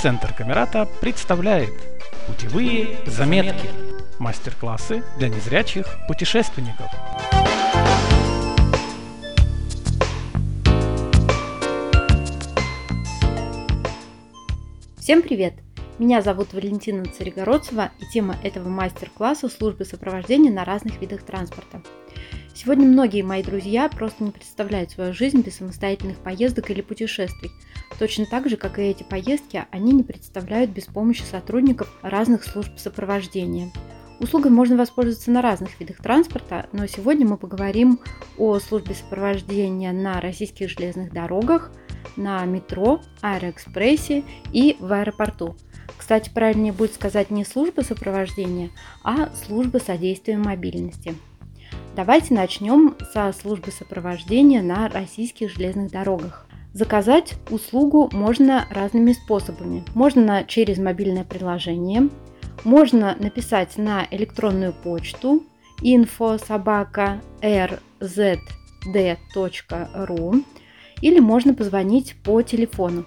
Центр Камерата представляет Путевые заметки. Мастер-классы для незрячих путешественников. Всем привет! Меня зовут Валентина Царегородцева и тема этого мастер-класса – службы сопровождения на разных видах транспорта. Сегодня многие мои друзья просто не представляют свою жизнь без самостоятельных поездок или путешествий. Точно так же, как и эти поездки, они не представляют без помощи сотрудников разных служб сопровождения. Услугой можно воспользоваться на разных видах транспорта, но сегодня мы поговорим о службе сопровождения на российских железных дорогах, на метро, аэроэкспрессе и в аэропорту. Кстати, правильнее будет сказать не служба сопровождения, а служба содействия мобильности – Давайте начнем со службы сопровождения на российских железных дорогах. Заказать услугу можно разными способами. Можно через мобильное приложение, можно написать на электронную почту info собака rzd.ru или можно позвонить по телефону.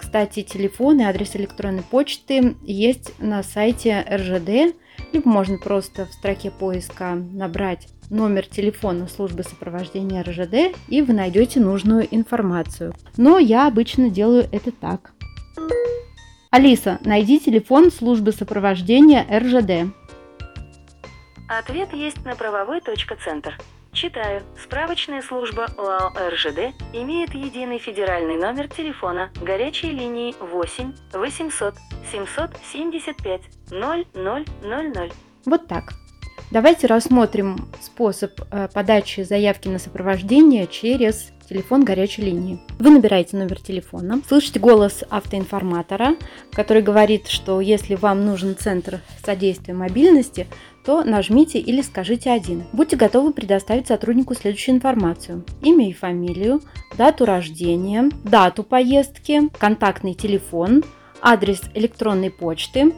Кстати, телефон и адрес электронной почты есть на сайте РЖД, либо можно просто в строке поиска набрать номер телефона службы сопровождения РЖД, и вы найдете нужную информацию. Но я обычно делаю это так. Алиса, найди телефон службы сопровождения РЖД. Ответ есть на правовой центр. Читаю. Справочная служба ОАО РЖД имеет единый федеральный номер телефона горячей линии 8 800 775 0000. Вот так. Давайте рассмотрим способ э, подачи заявки на сопровождение через телефон горячей линии. Вы набираете номер телефона, слышите голос автоинформатора, который говорит, что если вам нужен центр содействия мобильности, то нажмите или скажите один. Будьте готовы предоставить сотруднику следующую информацию. Имя и фамилию, дату рождения, дату поездки, контактный телефон, адрес электронной почты,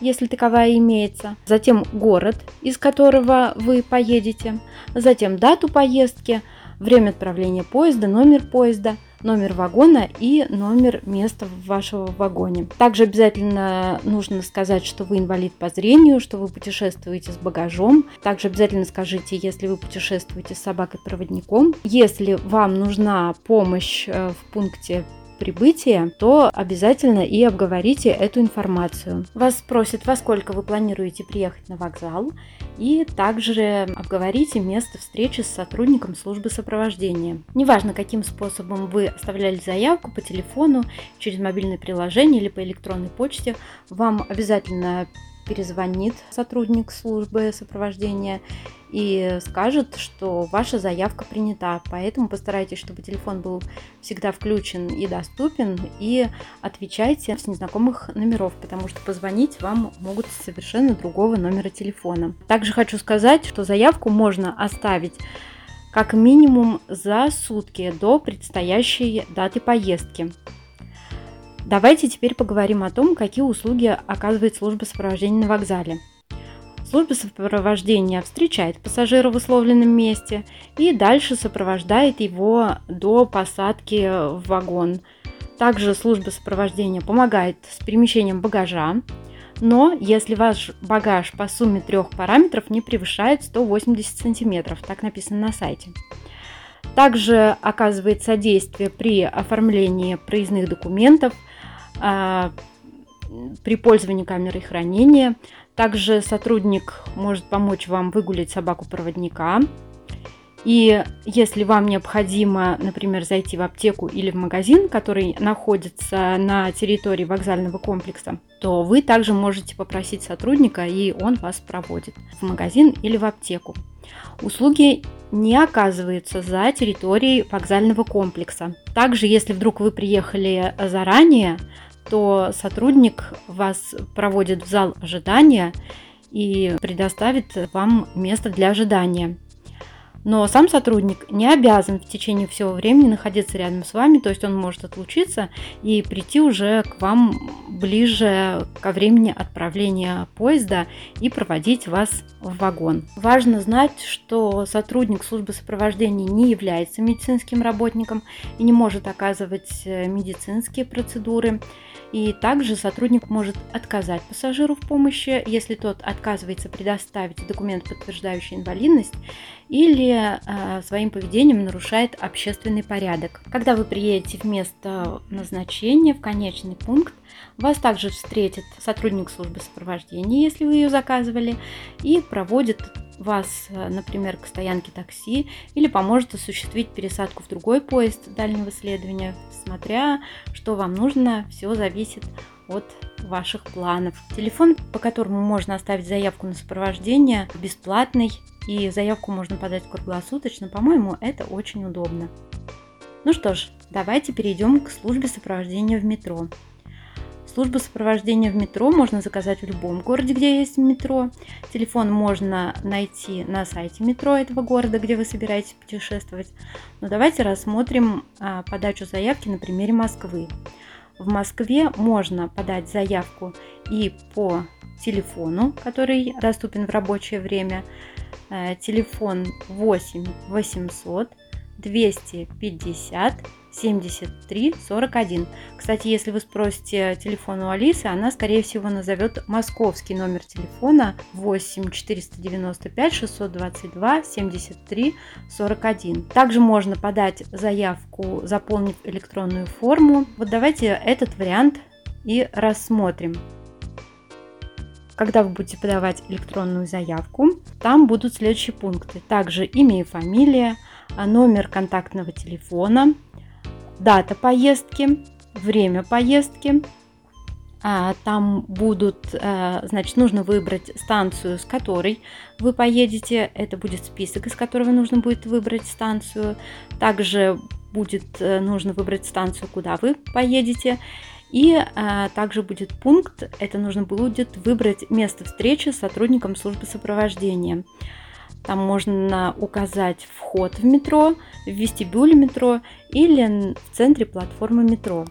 если таковая имеется, затем город, из которого вы поедете, затем дату поездки, время отправления поезда, номер поезда, номер вагона и номер места в вашего вагоне. Также обязательно нужно сказать, что вы инвалид по зрению, что вы путешествуете с багажом. Также обязательно скажите, если вы путешествуете с собакой-проводником. Если вам нужна помощь э, в пункте прибытия, то обязательно и обговорите эту информацию. Вас спросят, во сколько вы планируете приехать на вокзал, и также обговорите место встречи с сотрудником службы сопровождения. Неважно, каким способом вы оставляли заявку по телефону, через мобильное приложение или по электронной почте, вам обязательно перезвонит сотрудник службы сопровождения и скажет, что ваша заявка принята. Поэтому постарайтесь, чтобы телефон был всегда включен и доступен, и отвечайте с незнакомых номеров, потому что позвонить вам могут с совершенно другого номера телефона. Также хочу сказать, что заявку можно оставить как минимум за сутки до предстоящей даты поездки. Давайте теперь поговорим о том, какие услуги оказывает служба сопровождения на вокзале. Служба сопровождения встречает пассажира в условленном месте и дальше сопровождает его до посадки в вагон. Также служба сопровождения помогает с перемещением багажа, но если ваш багаж по сумме трех параметров не превышает 180 сантиметров, так написано на сайте. Также оказывает содействие при оформлении проездных документов, при пользовании камерой хранения. Также сотрудник может помочь вам выгулить собаку-проводника. И если вам необходимо, например, зайти в аптеку или в магазин, который находится на территории вокзального комплекса, то вы также можете попросить сотрудника, и он вас проводит в магазин или в аптеку. Услуги не оказываются за территорией вокзального комплекса. Также, если вдруг вы приехали заранее, то сотрудник вас проводит в зал ожидания и предоставит вам место для ожидания. Но сам сотрудник не обязан в течение всего времени находиться рядом с вами, то есть он может отлучиться и прийти уже к вам ближе ко времени отправления поезда и проводить вас в вагон. Важно знать, что сотрудник службы сопровождения не является медицинским работником и не может оказывать э, медицинские процедуры. И также сотрудник может отказать пассажиру в помощи, если тот отказывается предоставить документ, подтверждающий инвалидность, или э, своим поведением нарушает общественный порядок. Когда вы приедете в место назначения, в конечный пункт, вас также встретит сотрудник службы сопровождения, если вы ее заказывали, и проводит вас, э, например, к стоянке такси или поможет осуществить пересадку в другой поезд дальнего следования, смотря что вам нужно, все зависит от ваших планов. Телефон, по которому можно оставить заявку на сопровождение, бесплатный, и заявку можно подать круглосуточно. По-моему, это очень удобно. Ну что ж, давайте перейдем к службе сопровождения в метро. Службу сопровождения в метро можно заказать в любом городе, где есть метро. Телефон можно найти на сайте метро этого города, где вы собираетесь путешествовать. Но давайте рассмотрим а, подачу заявки на примере Москвы. В Москве можно подать заявку и по телефону, который доступен в рабочее время. Э, телефон 8 800 250 73 41. Кстати, если вы спросите телефон у Алисы, она, скорее всего, назовет московский номер телефона 8 495 622 73 41. Также можно подать заявку, заполнив электронную форму. Вот давайте этот вариант и рассмотрим. Когда вы будете подавать электронную заявку, там будут следующие пункты. Также имя и фамилия, номер контактного телефона, дата поездки, время поездки. А, там будут, а, значит, нужно выбрать станцию, с которой вы поедете. Это будет список, из которого нужно будет выбрать станцию. Также будет э, нужно выбрать станцию, куда вы поедете. И а, также будет пункт, это нужно будет выбрать место встречи с сотрудником службы сопровождения. Там можно указать вход в метро, в вестибюле метро или в центре платформы метро.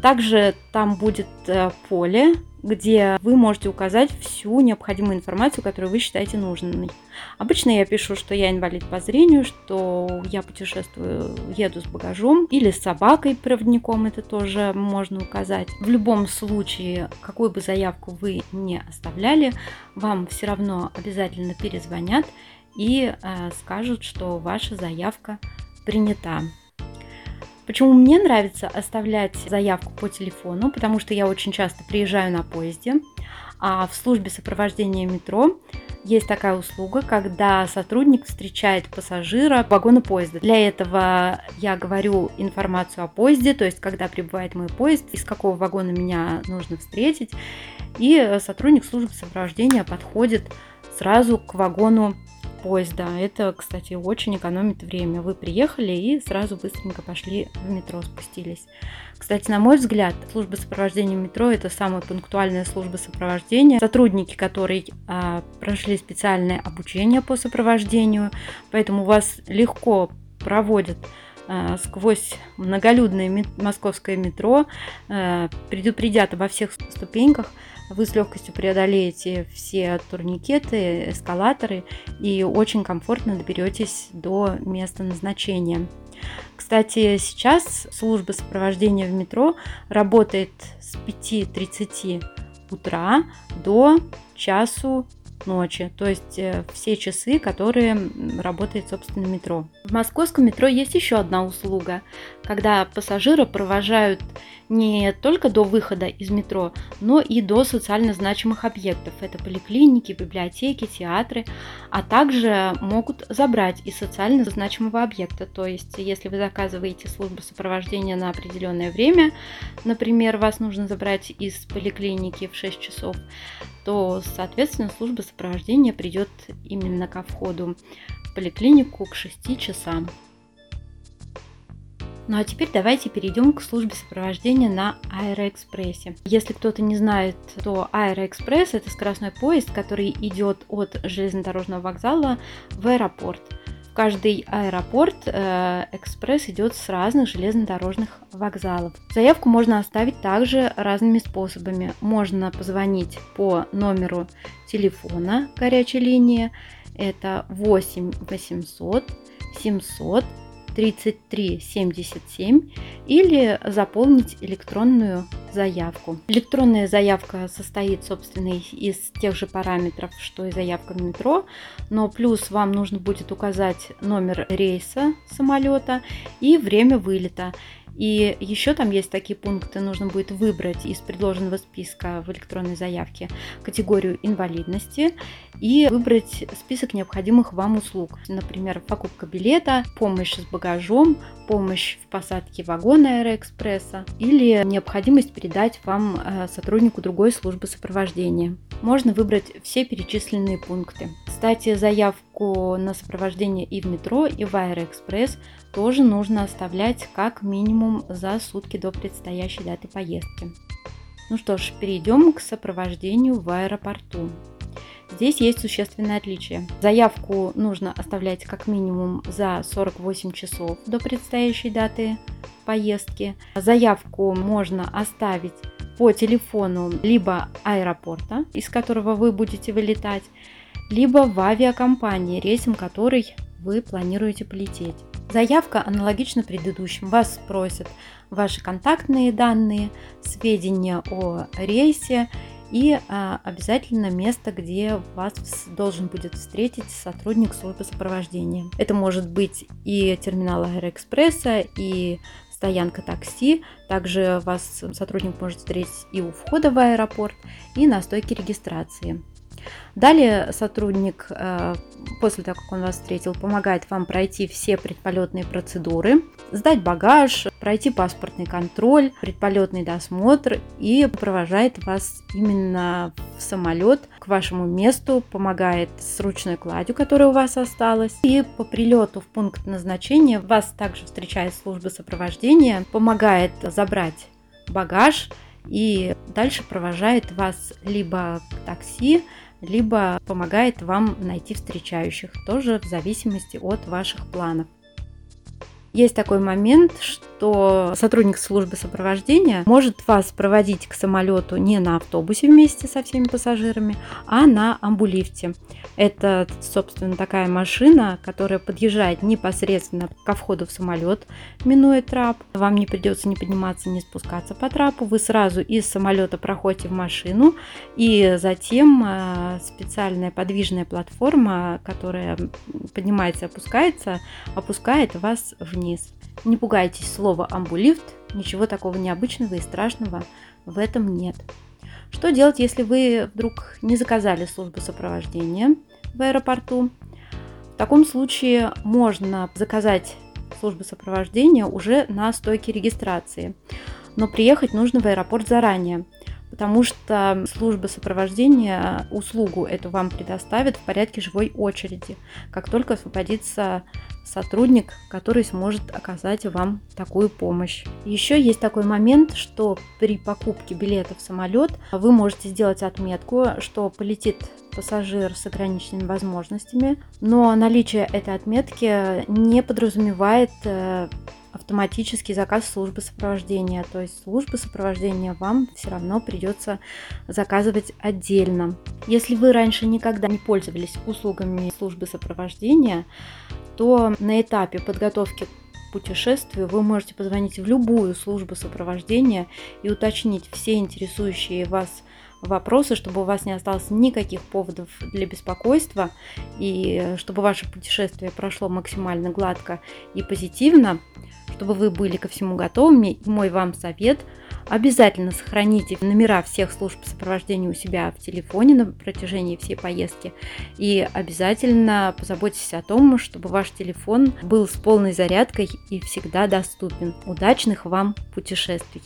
Также там будет э, поле, где вы можете указать всю необходимую информацию, которую вы считаете нужной. Обычно я пишу, что я инвалид по зрению, что я путешествую, еду с багажом или с собакой, проводником, это тоже можно указать. В любом случае, какую бы заявку вы не оставляли, вам все равно обязательно перезвонят и э, скажут, что ваша заявка принята. Почему мне нравится оставлять заявку по телефону? Потому что я очень часто приезжаю на поезде, а в службе сопровождения метро есть такая услуга, когда сотрудник встречает пассажира в вагоне поезда. Для этого я говорю информацию о поезде, то есть когда прибывает мой поезд, из какого вагона меня нужно встретить, и сотрудник службы сопровождения подходит сразу к вагону поезда. Это, кстати, очень экономит время. Вы приехали и сразу быстренько пошли в метро, спустились. Кстати, на мой взгляд, служба сопровождения метро это самая пунктуальная служба сопровождения. Сотрудники, которые а, прошли специальное обучение по сопровождению, поэтому вас легко проводят сквозь многолюдное московское метро, а, предупредят обо всех ступеньках, вы с легкостью преодолеете все турникеты, эскалаторы и очень комфортно доберетесь до места назначения. Кстати, сейчас служба сопровождения в метро работает с 5.30 утра до часу ночи, то есть э, все часы, которые работает, собственно, метро. В московском метро есть еще одна услуга, когда пассажира провожают не только до выхода из метро, но и до социально значимых объектов. Это поликлиники, библиотеки, театры, а также могут забрать из социально значимого объекта. То есть, если вы заказываете службу сопровождения на определенное время, например, вас нужно забрать из поликлиники в 6 часов, то, соответственно, служба сопровождения придет именно ко входу в поликлинику к 6 часам. Ну а теперь давайте перейдем к службе сопровождения на Аэроэкспрессе. Если кто-то не знает, то Аэроэкспресс это скоростной поезд, который идет от железнодорожного вокзала в аэропорт. В каждый аэропорт э, экспресс идет с разных железнодорожных вокзалов. Заявку можно оставить также разными способами. Можно позвонить по номеру телефона горячей линии. Это 8 800 700 3377 или заполнить электронную заявку. Электронная заявка состоит, собственно, из тех же параметров, что и заявка в метро, но плюс вам нужно будет указать номер рейса самолета и время вылета. И еще там есть такие пункты, нужно будет выбрать из предложенного списка в электронной заявке категорию инвалидности и выбрать список необходимых вам услуг. Например, покупка билета, помощь с багажом, помощь в посадке вагона Аэроэкспресса или необходимость передать вам э, сотруднику другой службы сопровождения. Можно выбрать все перечисленные пункты. Кстати, заявку на сопровождение и в метро, и в Аэроэкспресс тоже нужно оставлять как минимум за сутки до предстоящей даты поездки. Ну что ж, перейдем к сопровождению в аэропорту. Здесь есть существенное отличие. Заявку нужно оставлять как минимум за 48 часов до предстоящей даты поездки. Заявку можно оставить по телефону либо аэропорта, из которого вы будете вылетать, либо в авиакомпании, рейсом которой вы планируете полететь. Заявка аналогична предыдущим. Вас спросят ваши контактные данные, сведения о рейсе и а, обязательно место, где вас должен будет встретить сотрудник службы сопровождения. Это может быть и терминал Аэроэкспресса, и стоянка такси. Также вас сотрудник может встретить и у входа в аэропорт, и на стойке регистрации. Далее сотрудник, э, после того, как он вас встретил, помогает вам пройти все предполетные процедуры, сдать багаж, пройти паспортный контроль, предполетный досмотр и провожает вас именно в самолет к вашему месту, помогает с ручной кладью, которая у вас осталась. И по прилету в пункт назначения вас также встречает служба сопровождения, помогает забрать багаж и дальше провожает вас либо к такси, либо помогает вам найти встречающих, тоже в зависимости от ваших планов. Есть такой момент, что сотрудник службы сопровождения может вас проводить к самолету не на автобусе вместе со всеми пассажирами, а на амбулифте. Это, собственно, такая машина, которая подъезжает непосредственно ко входу в самолет, минуя трап. Вам не придется ни подниматься, ни спускаться по трапу. Вы сразу из самолета проходите в машину, и затем э, специальная подвижная платформа, которая поднимается и опускается, опускает вас вниз вниз. Не пугайтесь слова амбулифт, ничего такого необычного и страшного в этом нет. Что делать, если вы вдруг не заказали службу сопровождения в аэропорту? В таком случае можно заказать службу сопровождения уже на стойке регистрации. Но приехать нужно в аэропорт заранее, потому что служба сопровождения услугу эту вам предоставит в порядке живой очереди, как только освободится сотрудник, который сможет оказать вам такую помощь. Еще есть такой момент, что при покупке билета в самолет вы можете сделать отметку, что полетит пассажир с ограниченными возможностями, но наличие этой отметки не подразумевает э, автоматический заказ службы сопровождения. То есть службы сопровождения вам все равно придется заказывать отдельно. Если вы раньше никогда не пользовались услугами службы сопровождения, то на этапе подготовки к путешествию вы можете позвонить в любую службу сопровождения и уточнить все интересующие вас вопросы, чтобы у вас не осталось никаких поводов для беспокойства и чтобы ваше путешествие прошло максимально гладко и позитивно, чтобы вы были ко всему готовыми. И мой вам совет – Обязательно сохраните номера всех служб сопровождения у себя в телефоне на протяжении всей поездки. И обязательно позаботьтесь о том, чтобы ваш телефон был с полной зарядкой и всегда доступен. Удачных вам путешествий!